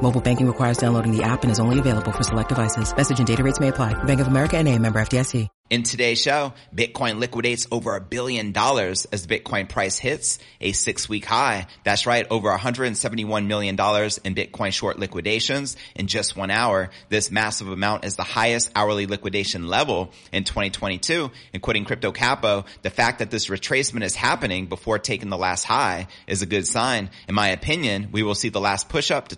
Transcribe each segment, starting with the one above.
Mobile banking requires downloading the app and is only available for select devices. Message and data rates may apply. Bank of America and a member FDIC. In today's show, Bitcoin liquidates over a billion dollars as the Bitcoin price hits a six week high. That's right, over $171 million in Bitcoin short liquidations in just one hour. This massive amount is the highest hourly liquidation level in 2022. And quoting Crypto Capo, the fact that this retracement is happening before taking the last high is a good sign. In my opinion, we will see the last push up to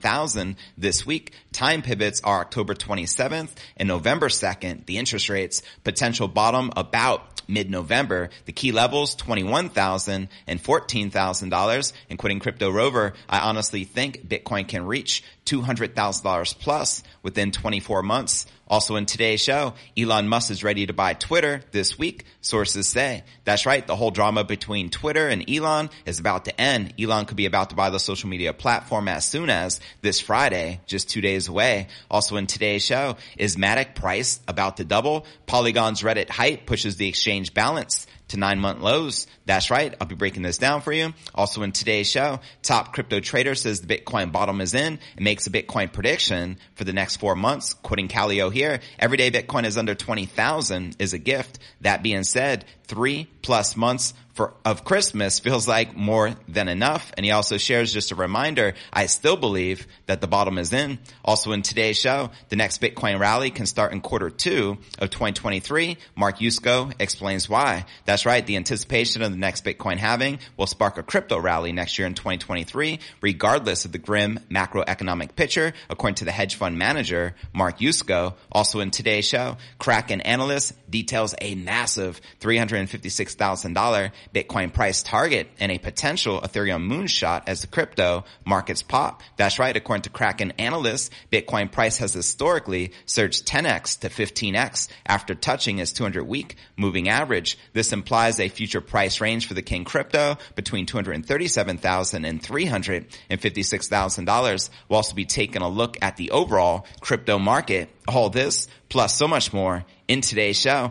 21,000 this week. Time pivots are October 27th and November 2nd. The interest rates potential bottom about mid-November. The key levels, $21,000 and $14,000. And quitting Crypto Rover, I honestly think Bitcoin can reach $200,000 plus within 24 months. Also in today's show, Elon Musk is ready to buy Twitter this week, sources say. That's right, the whole drama between Twitter and Elon is about to end. Elon could be about to buy the social media platform as soon as this Friday, just two days away. Also in today's show, is Matic price about to double? Polygon's Reddit hype pushes the exchange balance to nine month lows. That's right. I'll be breaking this down for you. Also in today's show, top crypto trader says the Bitcoin bottom is in and makes a Bitcoin prediction for the next four months. Quoting Kaleo here, every day Bitcoin is under 20,000 is a gift. That being said, three plus months for, of Christmas feels like more than enough. And he also shares just a reminder, I still believe that the bottom is in. Also in today's show, the next Bitcoin rally can start in quarter two of 2023. Mark Yusko explains why. That's right. The anticipation of the next Bitcoin halving will spark a crypto rally next year in 2023, regardless of the grim macroeconomic picture, according to the hedge fund manager, Mark Yusko. Also in today's show, Kraken analyst details a massive $356,000 Bitcoin price target and a potential Ethereum moonshot as the crypto markets pop. That's right. According to Kraken analysts, Bitcoin price has historically surged 10x to 15x after touching its 200 week moving average. This implies a future price range for the King crypto between $237,000 and $356,000. We'll also be taking a look at the overall crypto market. All this plus so much more in today's show.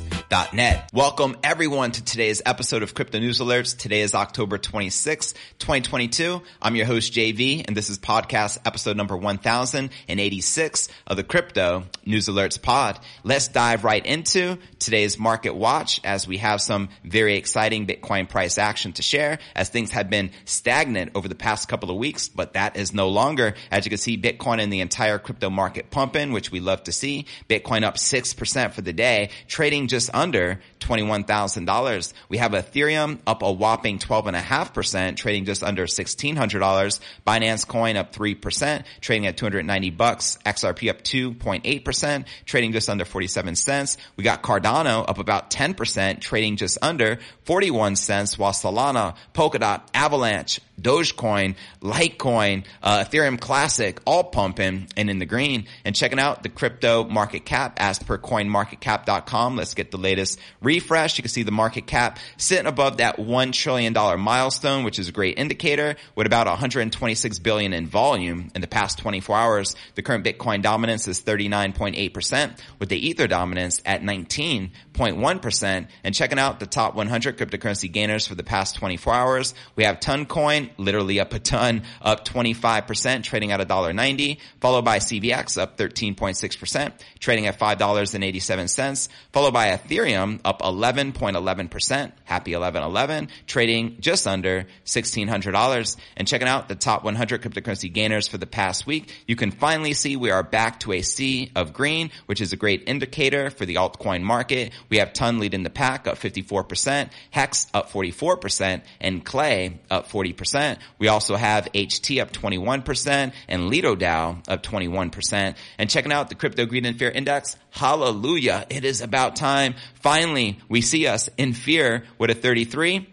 alerts.net. Welcome everyone to today's episode of Crypto News Alerts. Today is October 26, 2022. I'm your host JV and this is podcast episode number 1086 of the Crypto News Alerts pod. Let's dive right into today's market watch as we have some very exciting Bitcoin price action to share as things have been stagnant over the past couple of weeks, but that is no longer. As you can see, Bitcoin and the entire crypto market pumping, which we love to see. Bitcoin up 6% for the day, trading just under $21,000. We have Ethereum up a whopping 12.5%, trading just under $1,600. Binance Coin up 3%, trading at 290 bucks. XRP up 2.8%, trading just under 47 cents. We got Cardano up about 10%, trading just under 41 cents, while Solana, Polkadot, Avalanche, Dogecoin, Litecoin, uh, Ethereum Classic, all pumping and in the green. And checking out the crypto market cap as per coinmarketcap.com. Let's get the latest refresh. You can see the market cap sitting above that $1 trillion milestone, which is a great indicator with about 126 billion in volume in the past 24 hours. The current Bitcoin dominance is 39.8% with the Ether dominance at 19.1%. And checking out the top 100 cryptocurrency gainers for the past 24 hours, we have Toncoin literally up a ton, up 25%, trading at $1.90, followed by CVX up 13.6%, trading at $5.87, followed by Ethereum up 11.11%, happy 1111, trading just under $1,600. And checking out the top 100 cryptocurrency gainers for the past week, you can finally see we are back to a sea of green, which is a great indicator for the altcoin market. We have Ton leading the pack up 54%, Hex up 44%, and KLAY up 40%. 20%. We also have HT up 21% and Lido DAO up 21%. And checking out the crypto greed and fear index, hallelujah. It is about time. Finally, we see us in fear with a 33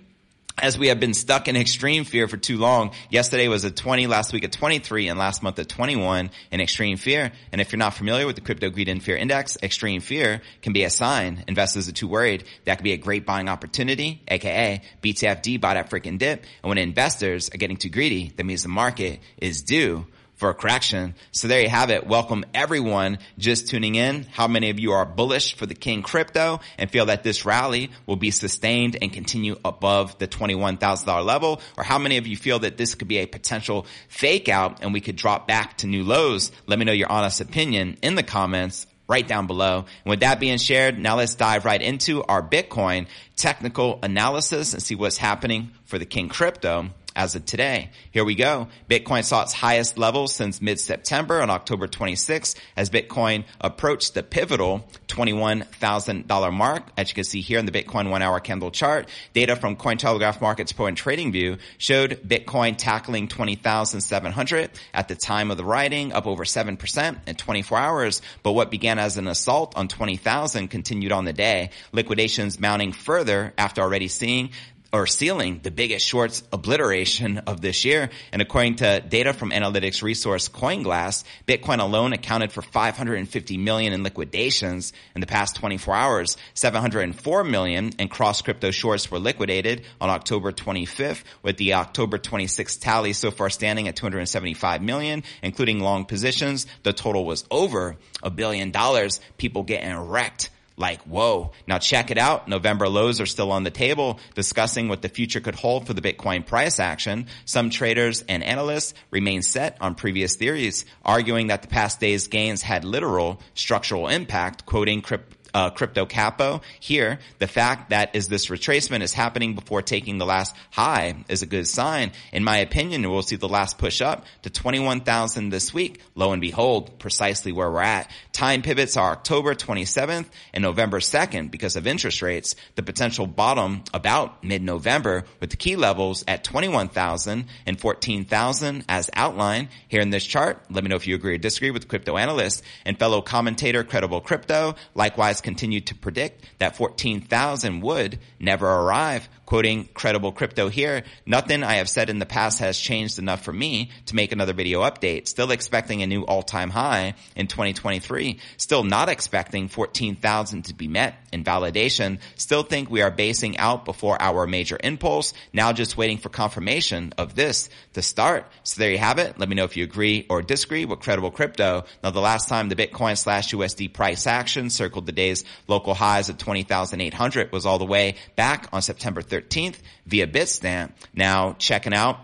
as we have been stuck in extreme fear for too long. Yesterday was a 20, last week a 23, and last month a 21 in extreme fear. And if you're not familiar with the crypto greed and fear index, extreme fear can be a sign investors are too worried. That could be a great buying opportunity, aka BTFD buy that freaking dip. And when investors are getting too greedy, that means the market is due for a correction. So there you have it. Welcome everyone just tuning in. How many of you are bullish for the King crypto and feel that this rally will be sustained and continue above the $21,000 level? Or how many of you feel that this could be a potential fake out and we could drop back to new lows? Let me know your honest opinion in the comments right down below. And with that being shared, now let's dive right into our Bitcoin technical analysis and see what's happening for the King crypto as of today. Here we go. Bitcoin saw its highest level since mid-September on October 26 as Bitcoin approached the pivotal $21,000 mark. As you can see here in the Bitcoin one hour candle chart, data from Cointelegraph Markets Pro and TradingView showed Bitcoin tackling 20,700 at the time of the writing, up over 7% in 24 hours. But what began as an assault on 20,000 continued on the day, liquidations mounting further after already seeing or sealing the biggest shorts obliteration of this year. And according to data from analytics resource CoinGlass, Bitcoin alone accounted for 550 million in liquidations in the past 24 hours. 704 million in cross crypto shorts were liquidated on October 25th with the October 26th tally so far standing at 275 million, including long positions. The total was over a billion dollars. People getting wrecked like, whoa. Now check it out. November lows are still on the table discussing what the future could hold for the Bitcoin price action. Some traders and analysts remain set on previous theories, arguing that the past day's gains had literal structural impact, quoting crypto uh, crypto capo here, the fact that is this retracement is happening before taking the last high is a good sign. In my opinion, we'll see the last push up to 21,000 this week. Lo and behold, precisely where we're at. Time pivots are October 27th and November 2nd because of interest rates. The potential bottom about mid-November with the key levels at 21,000 and 14,000 as outlined here in this chart. Let me know if you agree or disagree with crypto analyst and fellow commentator Credible Crypto. Likewise, continued to predict that 14,000 would never arrive. Quoting credible crypto here, nothing I have said in the past has changed enough for me to make another video update. Still expecting a new all-time high in 2023. Still not expecting 14,000 to be met in validation. Still think we are basing out before our major impulse. Now just waiting for confirmation of this to start. So there you have it. Let me know if you agree or disagree with credible crypto. Now the last time the Bitcoin slash USD price action circled the day's local highs of 20,800 was all the way back on September 13th via Bitstamp. Now checking out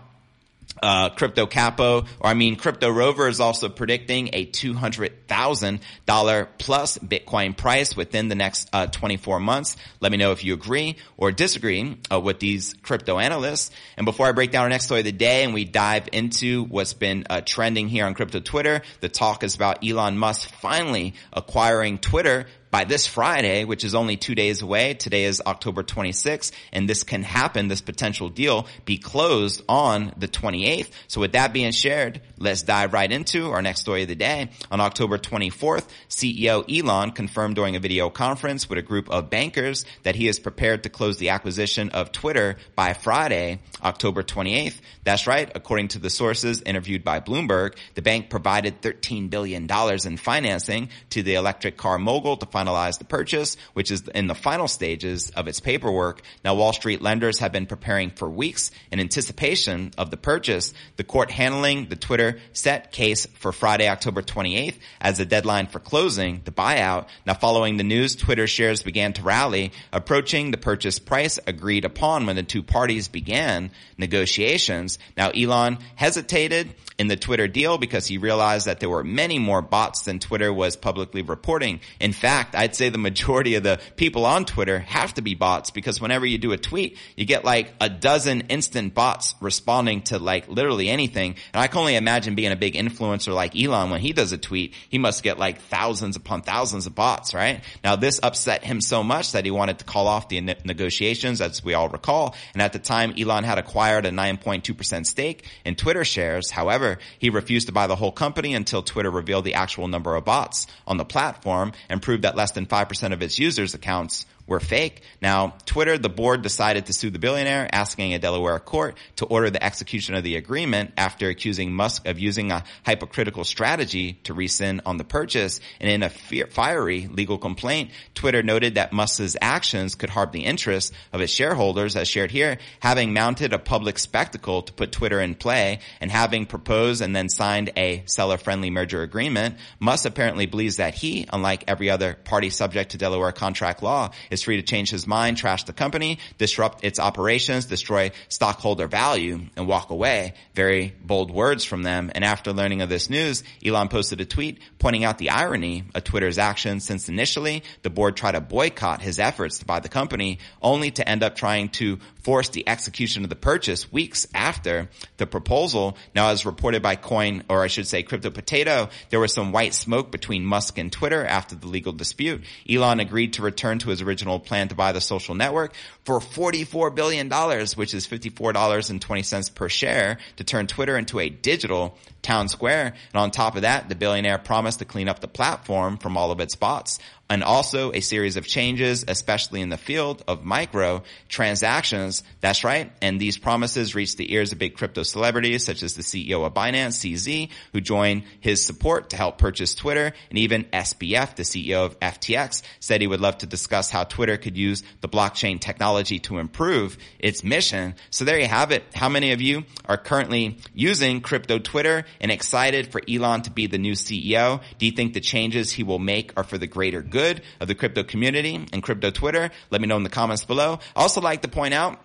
uh, Crypto Capo, or I mean, Crypto Rover is also predicting a $200,000 plus Bitcoin price within the next uh, 24 months. Let me know if you agree or disagree uh, with these crypto analysts. And before I break down our next story of the day and we dive into what's been uh, trending here on crypto Twitter, the talk is about Elon Musk finally acquiring Twitter by this Friday, which is only two days away, today is October 26th, and this can happen, this potential deal be closed on the 28th. So with that being shared, let's dive right into our next story of the day. On October 24th, CEO Elon confirmed during a video conference with a group of bankers that he is prepared to close the acquisition of Twitter by Friday, October 28th. That's right. According to the sources interviewed by Bloomberg, the bank provided $13 billion in financing to the electric car mogul to finalize the purchase, which is in the final stages of its paperwork. Now, Wall Street lenders have been preparing for weeks in anticipation of the purchase. The court handling the Twitter set case for Friday, October 28th as the deadline for closing the buyout. Now, following the news, Twitter shares began to rally, approaching the purchase price agreed upon when the two parties began negotiations. Now, Elon hesitated in the Twitter deal because he realized that there were many more bots than Twitter was publicly reporting. In fact, fact, I'd say the majority of the people on Twitter have to be bots because whenever you do a tweet, you get like a dozen instant bots responding to like literally anything. And I can only imagine being a big influencer like Elon when he does a tweet, he must get like thousands upon thousands of bots, right? Now this upset him so much that he wanted to call off the ne- negotiations, as we all recall. And at the time, Elon had acquired a 9.2% stake in Twitter shares. However, he refused to buy the whole company until Twitter revealed the actual number of bots on the platform and proved that less than 5% of its users' accounts were fake. Now, Twitter, the board decided to sue the billionaire, asking a Delaware court to order the execution of the agreement after accusing Musk of using a hypocritical strategy to rescind on the purchase. And in a fiery legal complaint, Twitter noted that Musk's actions could harm the interests of its shareholders, as shared here, having mounted a public spectacle to put Twitter in play and having proposed and then signed a seller-friendly merger agreement. Musk apparently believes that he, unlike every other party subject to Delaware contract law, is free to change his mind, trash the company, disrupt its operations, destroy stockholder value, and walk away. Very bold words from them. And after learning of this news, Elon posted a tweet pointing out the irony of Twitter's actions since initially the board tried to boycott his efforts to buy the company only to end up trying to force the execution of the purchase weeks after the proposal. Now, as reported by Coin, or I should say Crypto Potato, there was some white smoke between Musk and Twitter after the legal dispute. Elon agreed to return to his original plan to buy the social network for $44 billion, which is $54.20 per share to turn Twitter into a digital town square. And on top of that, the billionaire promised to clean up the platform from all of its bots and also a series of changes, especially in the field of micro transactions. That's right. And these promises reached the ears of big crypto celebrities such as the CEO of Binance, CZ, who joined his support to help purchase Twitter. And even SBF, the CEO of FTX, said he would love to discuss how Twitter could use the blockchain technology to improve its mission. So there you have it. How many of you are currently using crypto Twitter and excited for Elon to be the new CEO? Do you think the changes he will make are for the greater good? Good of the crypto community and crypto Twitter? Let me know in the comments below. I also like to point out,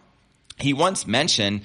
he once mentioned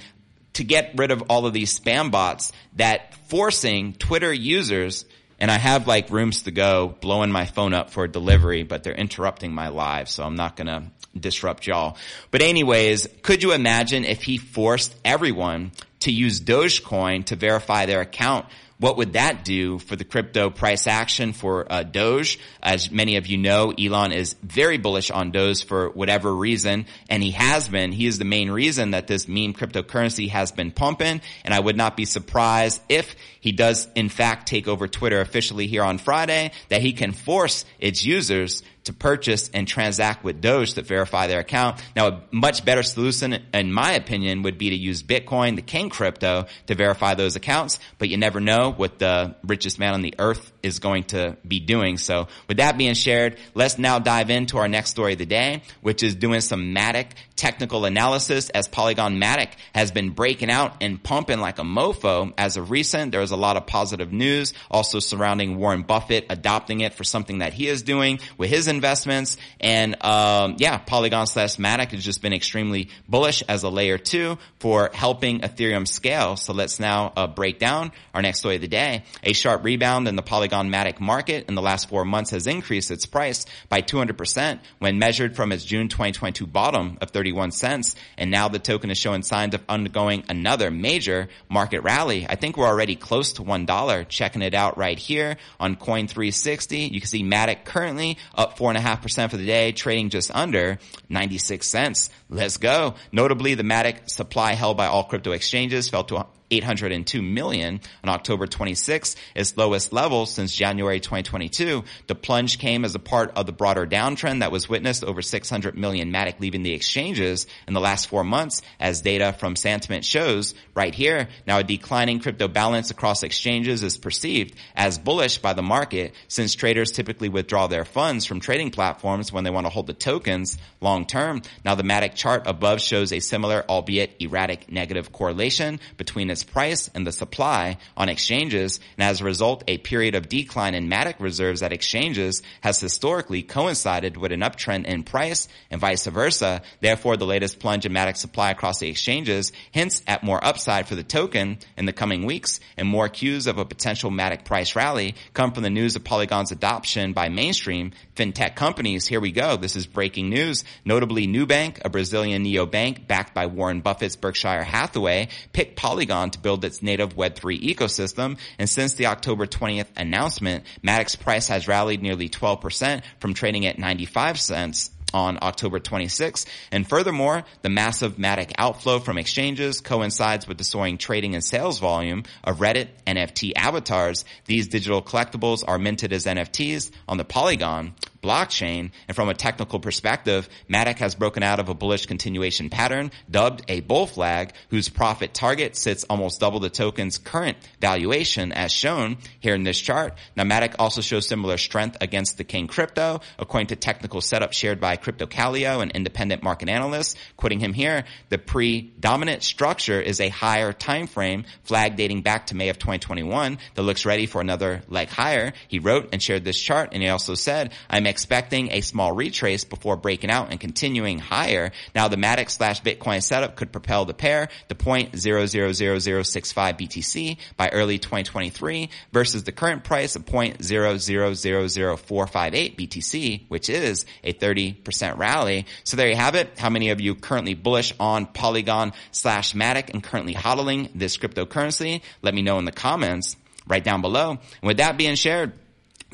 to get rid of all of these spam bots that forcing Twitter users and I have like rooms to go blowing my phone up for delivery, but they're interrupting my live, so I'm not gonna disrupt y'all. But anyways, could you imagine if he forced everyone to use Dogecoin to verify their account what would that do for the crypto price action for uh, Doge? As many of you know, Elon is very bullish on Doge for whatever reason, and he has been. He is the main reason that this meme cryptocurrency has been pumping, and I would not be surprised if he does in fact take over Twitter officially here on Friday, that he can force its users to purchase and transact with Doge to verify their account. Now, a much better solution, in my opinion, would be to use Bitcoin, the king crypto, to verify those accounts. But you never know what the richest man on the earth is going to be doing. So with that being shared, let's now dive into our next story of the day, which is doing some Matic technical analysis as Polygon Matic has been breaking out and pumping like a mofo as of recent. There was a lot of positive news also surrounding Warren Buffett adopting it for something that he is doing with his investments. And, um, yeah, Polygon slash Matic has just been extremely bullish as a layer two for helping Ethereum scale. So let's now uh, break down our next story of the day. A sharp rebound in the Polygon Matic market in the last four months has increased its price by 200% when measured from its June 2022 bottom of 31 cents. And now the token is showing signs of undergoing another major market rally. I think we're already close to $1. Checking it out right here on Coin360. You can see Matic currently up 4.5% for the day, trading just under 96 cents. Let's go. Notably, the Matic supply held by all crypto exchanges fell to 802 million on October 26, its lowest level since January 2022. The plunge came as a part of the broader downtrend that was witnessed over 600 million Matic leaving the exchanges in the last four months as data from Santiment shows right here. Now a declining crypto balance across exchanges is perceived as bullish by the market since traders typically withdraw their funds from trading platforms when they want to hold the tokens long term. Now the Matic chart above shows a similar albeit erratic negative correlation between its price and the supply on exchanges. And as a result, a period of decline in Matic reserves at exchanges has historically coincided with an uptrend in price and vice versa. Therefore, the latest plunge in Matic supply across the exchanges hints at more upside for the token in the coming weeks and more cues of a potential Matic price rally come from the news of Polygon's adoption by mainstream fintech companies. Here we go. This is breaking news. Notably, Nubank, a Brazilian neobank backed by Warren Buffett's Berkshire Hathaway, picked Polygon to build its native Web3 ecosystem. And since the October 20th announcement, Matic's price has rallied nearly 12% from trading at 95 cents on October 26. And furthermore, the massive Matic outflow from exchanges coincides with the soaring trading and sales volume of Reddit NFT avatars. These digital collectibles are minted as NFTs on the Polygon blockchain. And from a technical perspective, Matic has broken out of a bullish continuation pattern dubbed a bull flag whose profit target sits almost double the token's current valuation as shown here in this chart. Now Matic also shows similar strength against the King crypto according to technical setup shared by Crypto Kaleo, an independent market analyst. Quoting him here, the predominant structure is a higher time frame flag dating back to May of 2021 that looks ready for another leg higher. He wrote and shared this chart and he also said, I'm expecting a small retrace before breaking out and continuing higher. Now the Matic slash Bitcoin setup could propel the pair to point zero zero zero zero six five BTC by early 2023 versus the current price of point zero zero zero zero four five eight BTC, which is a 30% rally. So there you have it. How many of you currently bullish on Polygon slash Matic and currently hodling this cryptocurrency? Let me know in the comments right down below. And with that being shared,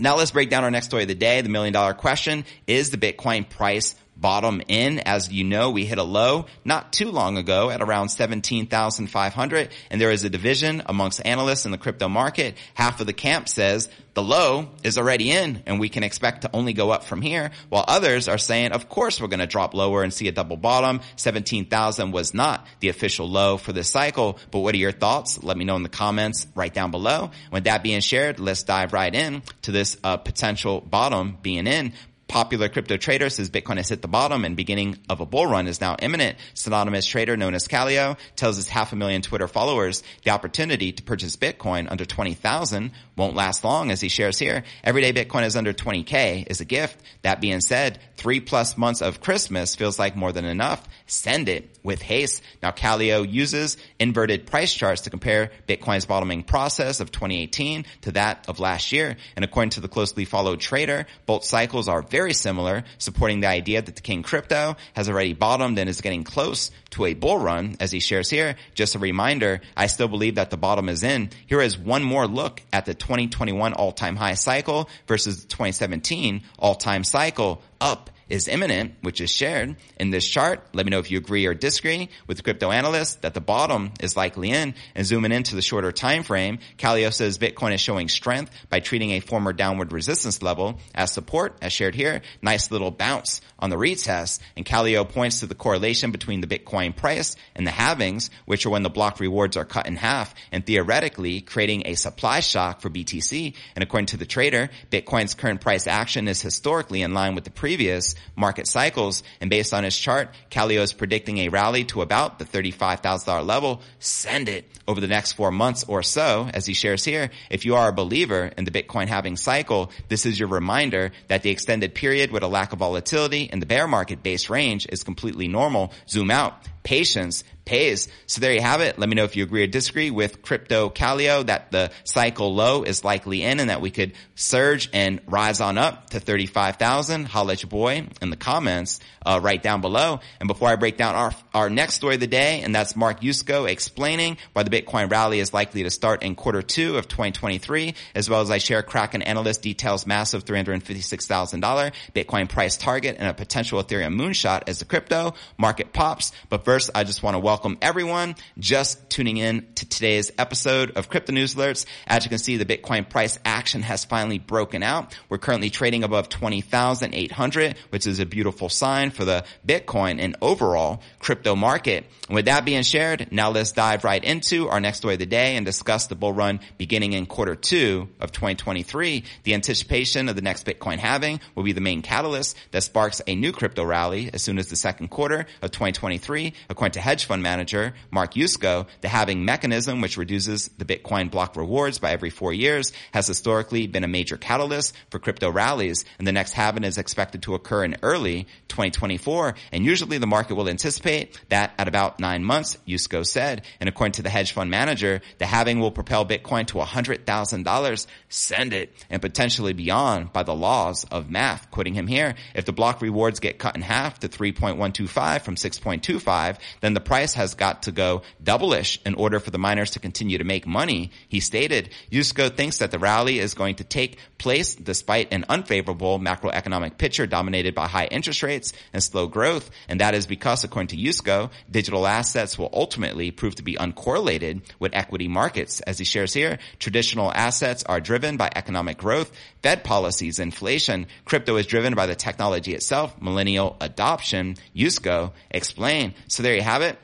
now let's break down our next story of the day. The million dollar question is the Bitcoin price bottom in. As you know, we hit a low not too long ago at around 17,500 and there is a division amongst analysts in the crypto market. Half of the camp says the low is already in and we can expect to only go up from here while others are saying, of course, we're going to drop lower and see a double bottom. 17,000 was not the official low for this cycle. But what are your thoughts? Let me know in the comments right down below. With that being shared, let's dive right in to this uh, potential bottom being in popular crypto trader says Bitcoin has hit the bottom and beginning of a bull run is now imminent. Synonymous trader known as Kaleo tells his half a million Twitter followers the opportunity to purchase Bitcoin under 20,000 won't last long as he shares here. Everyday Bitcoin is under 20K is a gift. That being said, three plus months of Christmas feels like more than enough. Send it with haste. Now Kaleo uses inverted price charts to compare Bitcoin's bottoming process of 2018 to that of last year. And according to the closely followed trader, both cycles are very very similar, supporting the idea that the King crypto has already bottomed and is getting close to a bull run, as he shares here. Just a reminder, I still believe that the bottom is in. Here is one more look at the 2021 all-time high cycle versus the 2017 all-time cycle up is imminent, which is shared in this chart. Let me know if you agree or disagree with crypto analyst that the bottom is likely in and zooming into the shorter time frame. Kaleo says Bitcoin is showing strength by treating a former downward resistance level as support as shared here. Nice little bounce on the retest and Kaleo points to the correlation between the Bitcoin price and the halvings, which are when the block rewards are cut in half and theoretically creating a supply shock for BTC. And according to the trader, Bitcoin's current price action is historically in line with the previous market cycles. And based on his chart, Kaleo is predicting a rally to about the $35,000 level. Send it over the next four months or so, as he shares here. If you are a believer in the Bitcoin halving cycle, this is your reminder that the extended period with a lack of volatility in the bear market base range is completely normal. Zoom out. Patience pays. So there you have it. Let me know if you agree or disagree with crypto Kaleo that the cycle low is likely in and that we could surge and rise on up to 35,000. Holla at your boy in the comments uh, right down below. And before I break down our, our next story of the day, and that's Mark Yusko explaining why the Bitcoin rally is likely to start in quarter two of 2023, as well as I share Kraken analyst details massive $356,000 Bitcoin price target and a potential Ethereum moonshot as the crypto market pops. But first, I just want to welcome everyone just tuning in to today's episode of Crypto News Alerts. As you can see, the Bitcoin price action has finally broken out. We're currently trading above 20,800, which is a beautiful sign for the Bitcoin and overall crypto market. And with that being shared, now let's dive right into our next story of the day and discuss the bull run beginning in quarter two of 2023. The anticipation of the next Bitcoin halving will be the main catalyst that sparks a new crypto rally as soon as the second quarter of 2023 According to hedge fund manager Mark Yusko, the halving mechanism, which reduces the Bitcoin block rewards by every four years, has historically been a major catalyst for crypto rallies, and the next halving is expected to occur in early 2024, and usually the market will anticipate that at about nine months, Yusko said. And according to the hedge fund manager, the halving will propel Bitcoin to $100,000. Send it. And potentially beyond by the laws of math. Quoting him here, if the block rewards get cut in half to 3.125 from 6.25, then the price has got to go double-ish in order for the miners to continue to make money. He stated, Yusko thinks that the rally is going to take place despite an unfavorable macroeconomic picture dominated by high interest rates and slow growth. And that is because, according to Yusko, digital assets will ultimately prove to be uncorrelated with equity markets. As he shares here, traditional assets are driven by economic growth, Fed policies, inflation. Crypto is driven by the technology itself, millennial adoption. Yusko explained. So there you have it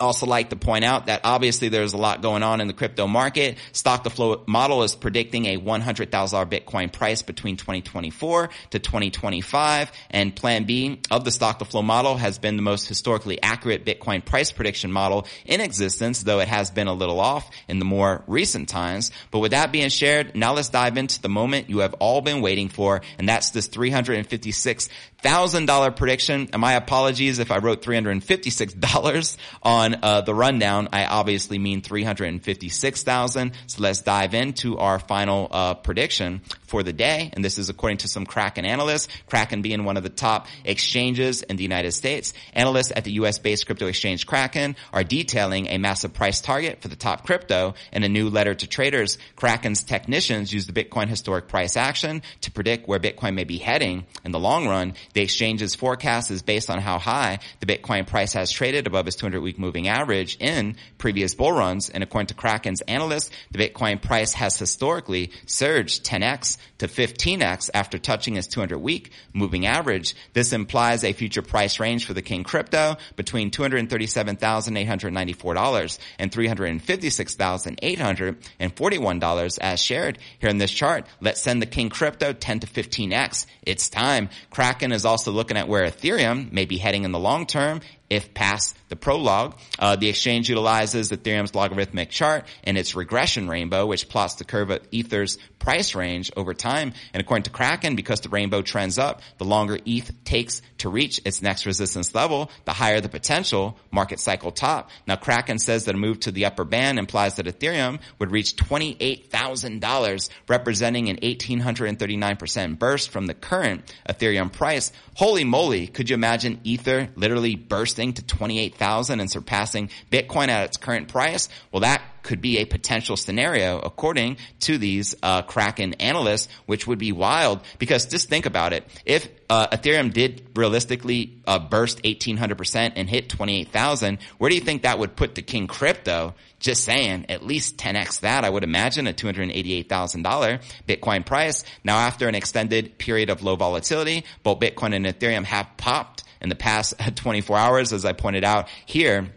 also like to point out that obviously there's a lot going on in the crypto market. Stock to flow model is predicting a $100,000 Bitcoin price between 2024 to 2025 and plan B of the stock to flow model has been the most historically accurate Bitcoin price prediction model in existence, though it has been a little off in the more recent times. But with that being shared, now let's dive into the moment you have all been waiting for, and that's this 356 thousand dollar prediction. And my apologies if I wrote three hundred and fifty six dollars on uh, the rundown. I obviously mean three hundred and fifty six thousand. So let's dive into our final uh, prediction for the day. And this is according to some Kraken analysts. Kraken being one of the top exchanges in the United States. Analysts at the U.S. based crypto exchange Kraken are detailing a massive price target for the top crypto in a new letter to traders. Kraken's technicians use the Bitcoin historic price action to predict where Bitcoin may be heading in the long run. The exchange's forecast is based on how high the Bitcoin price has traded above its 200 week moving average in previous bull runs. And according to Kraken's analysts, the Bitcoin price has historically surged 10x to 15x after touching its 200 week moving average. This implies a future price range for the King crypto between $237,894 and $356,841 as shared here in this chart. Let's send the King crypto 10 to 15x. It's time. Kraken is also looking at where Ethereum may be heading in the long term if past the prologue. Uh, the exchange utilizes the Ethereum's logarithmic chart and its regression rainbow, which plots the curve of Ether's price range over time. And according to Kraken, because the rainbow trends up, the longer ETH takes to reach its next resistance level, the higher the potential market cycle top. Now, Kraken says that a move to the upper band implies that Ethereum would reach $28,000, representing an 1839% burst from the current Ethereum price. Holy moly, could you imagine Ether literally bursting to 28,000 and surpassing Bitcoin at its current price? Well, that could be a potential scenario according to these uh, Kraken analysts, which would be wild because just think about it. If uh, Ethereum did realistically uh, burst 1800% and hit 28,000, where do you think that would put the King Crypto? Just saying, at least 10x that, I would imagine, a $288,000 Bitcoin price. Now, after an extended period of low volatility, both Bitcoin and Ethereum have popped in the past 24 hours, as I pointed out here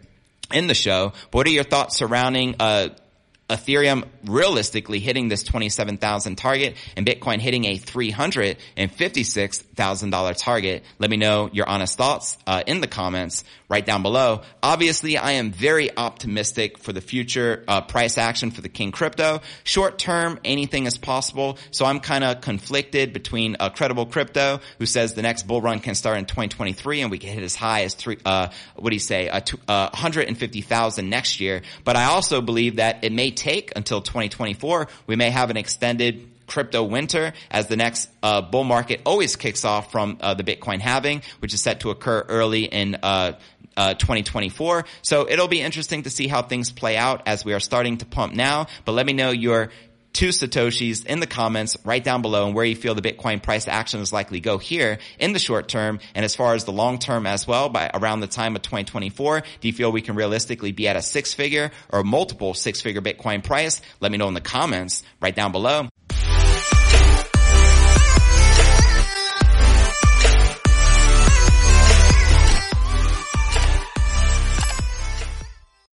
in the show. What are your thoughts surrounding uh, Ethereum realistically hitting this 27,000 target and Bitcoin hitting a $356,000 target. Let me know your honest thoughts uh, in the comments right down below. Obviously, I am very optimistic for the future uh, price action for the King crypto. Short term, anything is possible. So I'm kind of conflicted between a credible crypto who says the next bull run can start in 2023 and we can hit as high as three, uh, what do you say, uh, 150,000 next year. But I also believe that it may take until 2024. We may have an extended crypto winter as the next uh, bull market always kicks off from uh, the Bitcoin halving, which is set to occur early in uh, uh, 2024. So it'll be interesting to see how things play out as we are starting to pump now. But let me know your two Satoshis in the comments right down below and where you feel the Bitcoin price action is likely go here in the short term. And as far as the long term as well, by around the time of 2024, do you feel we can realistically be at a six figure or multiple six figure Bitcoin price? Let me know in the comments right down below.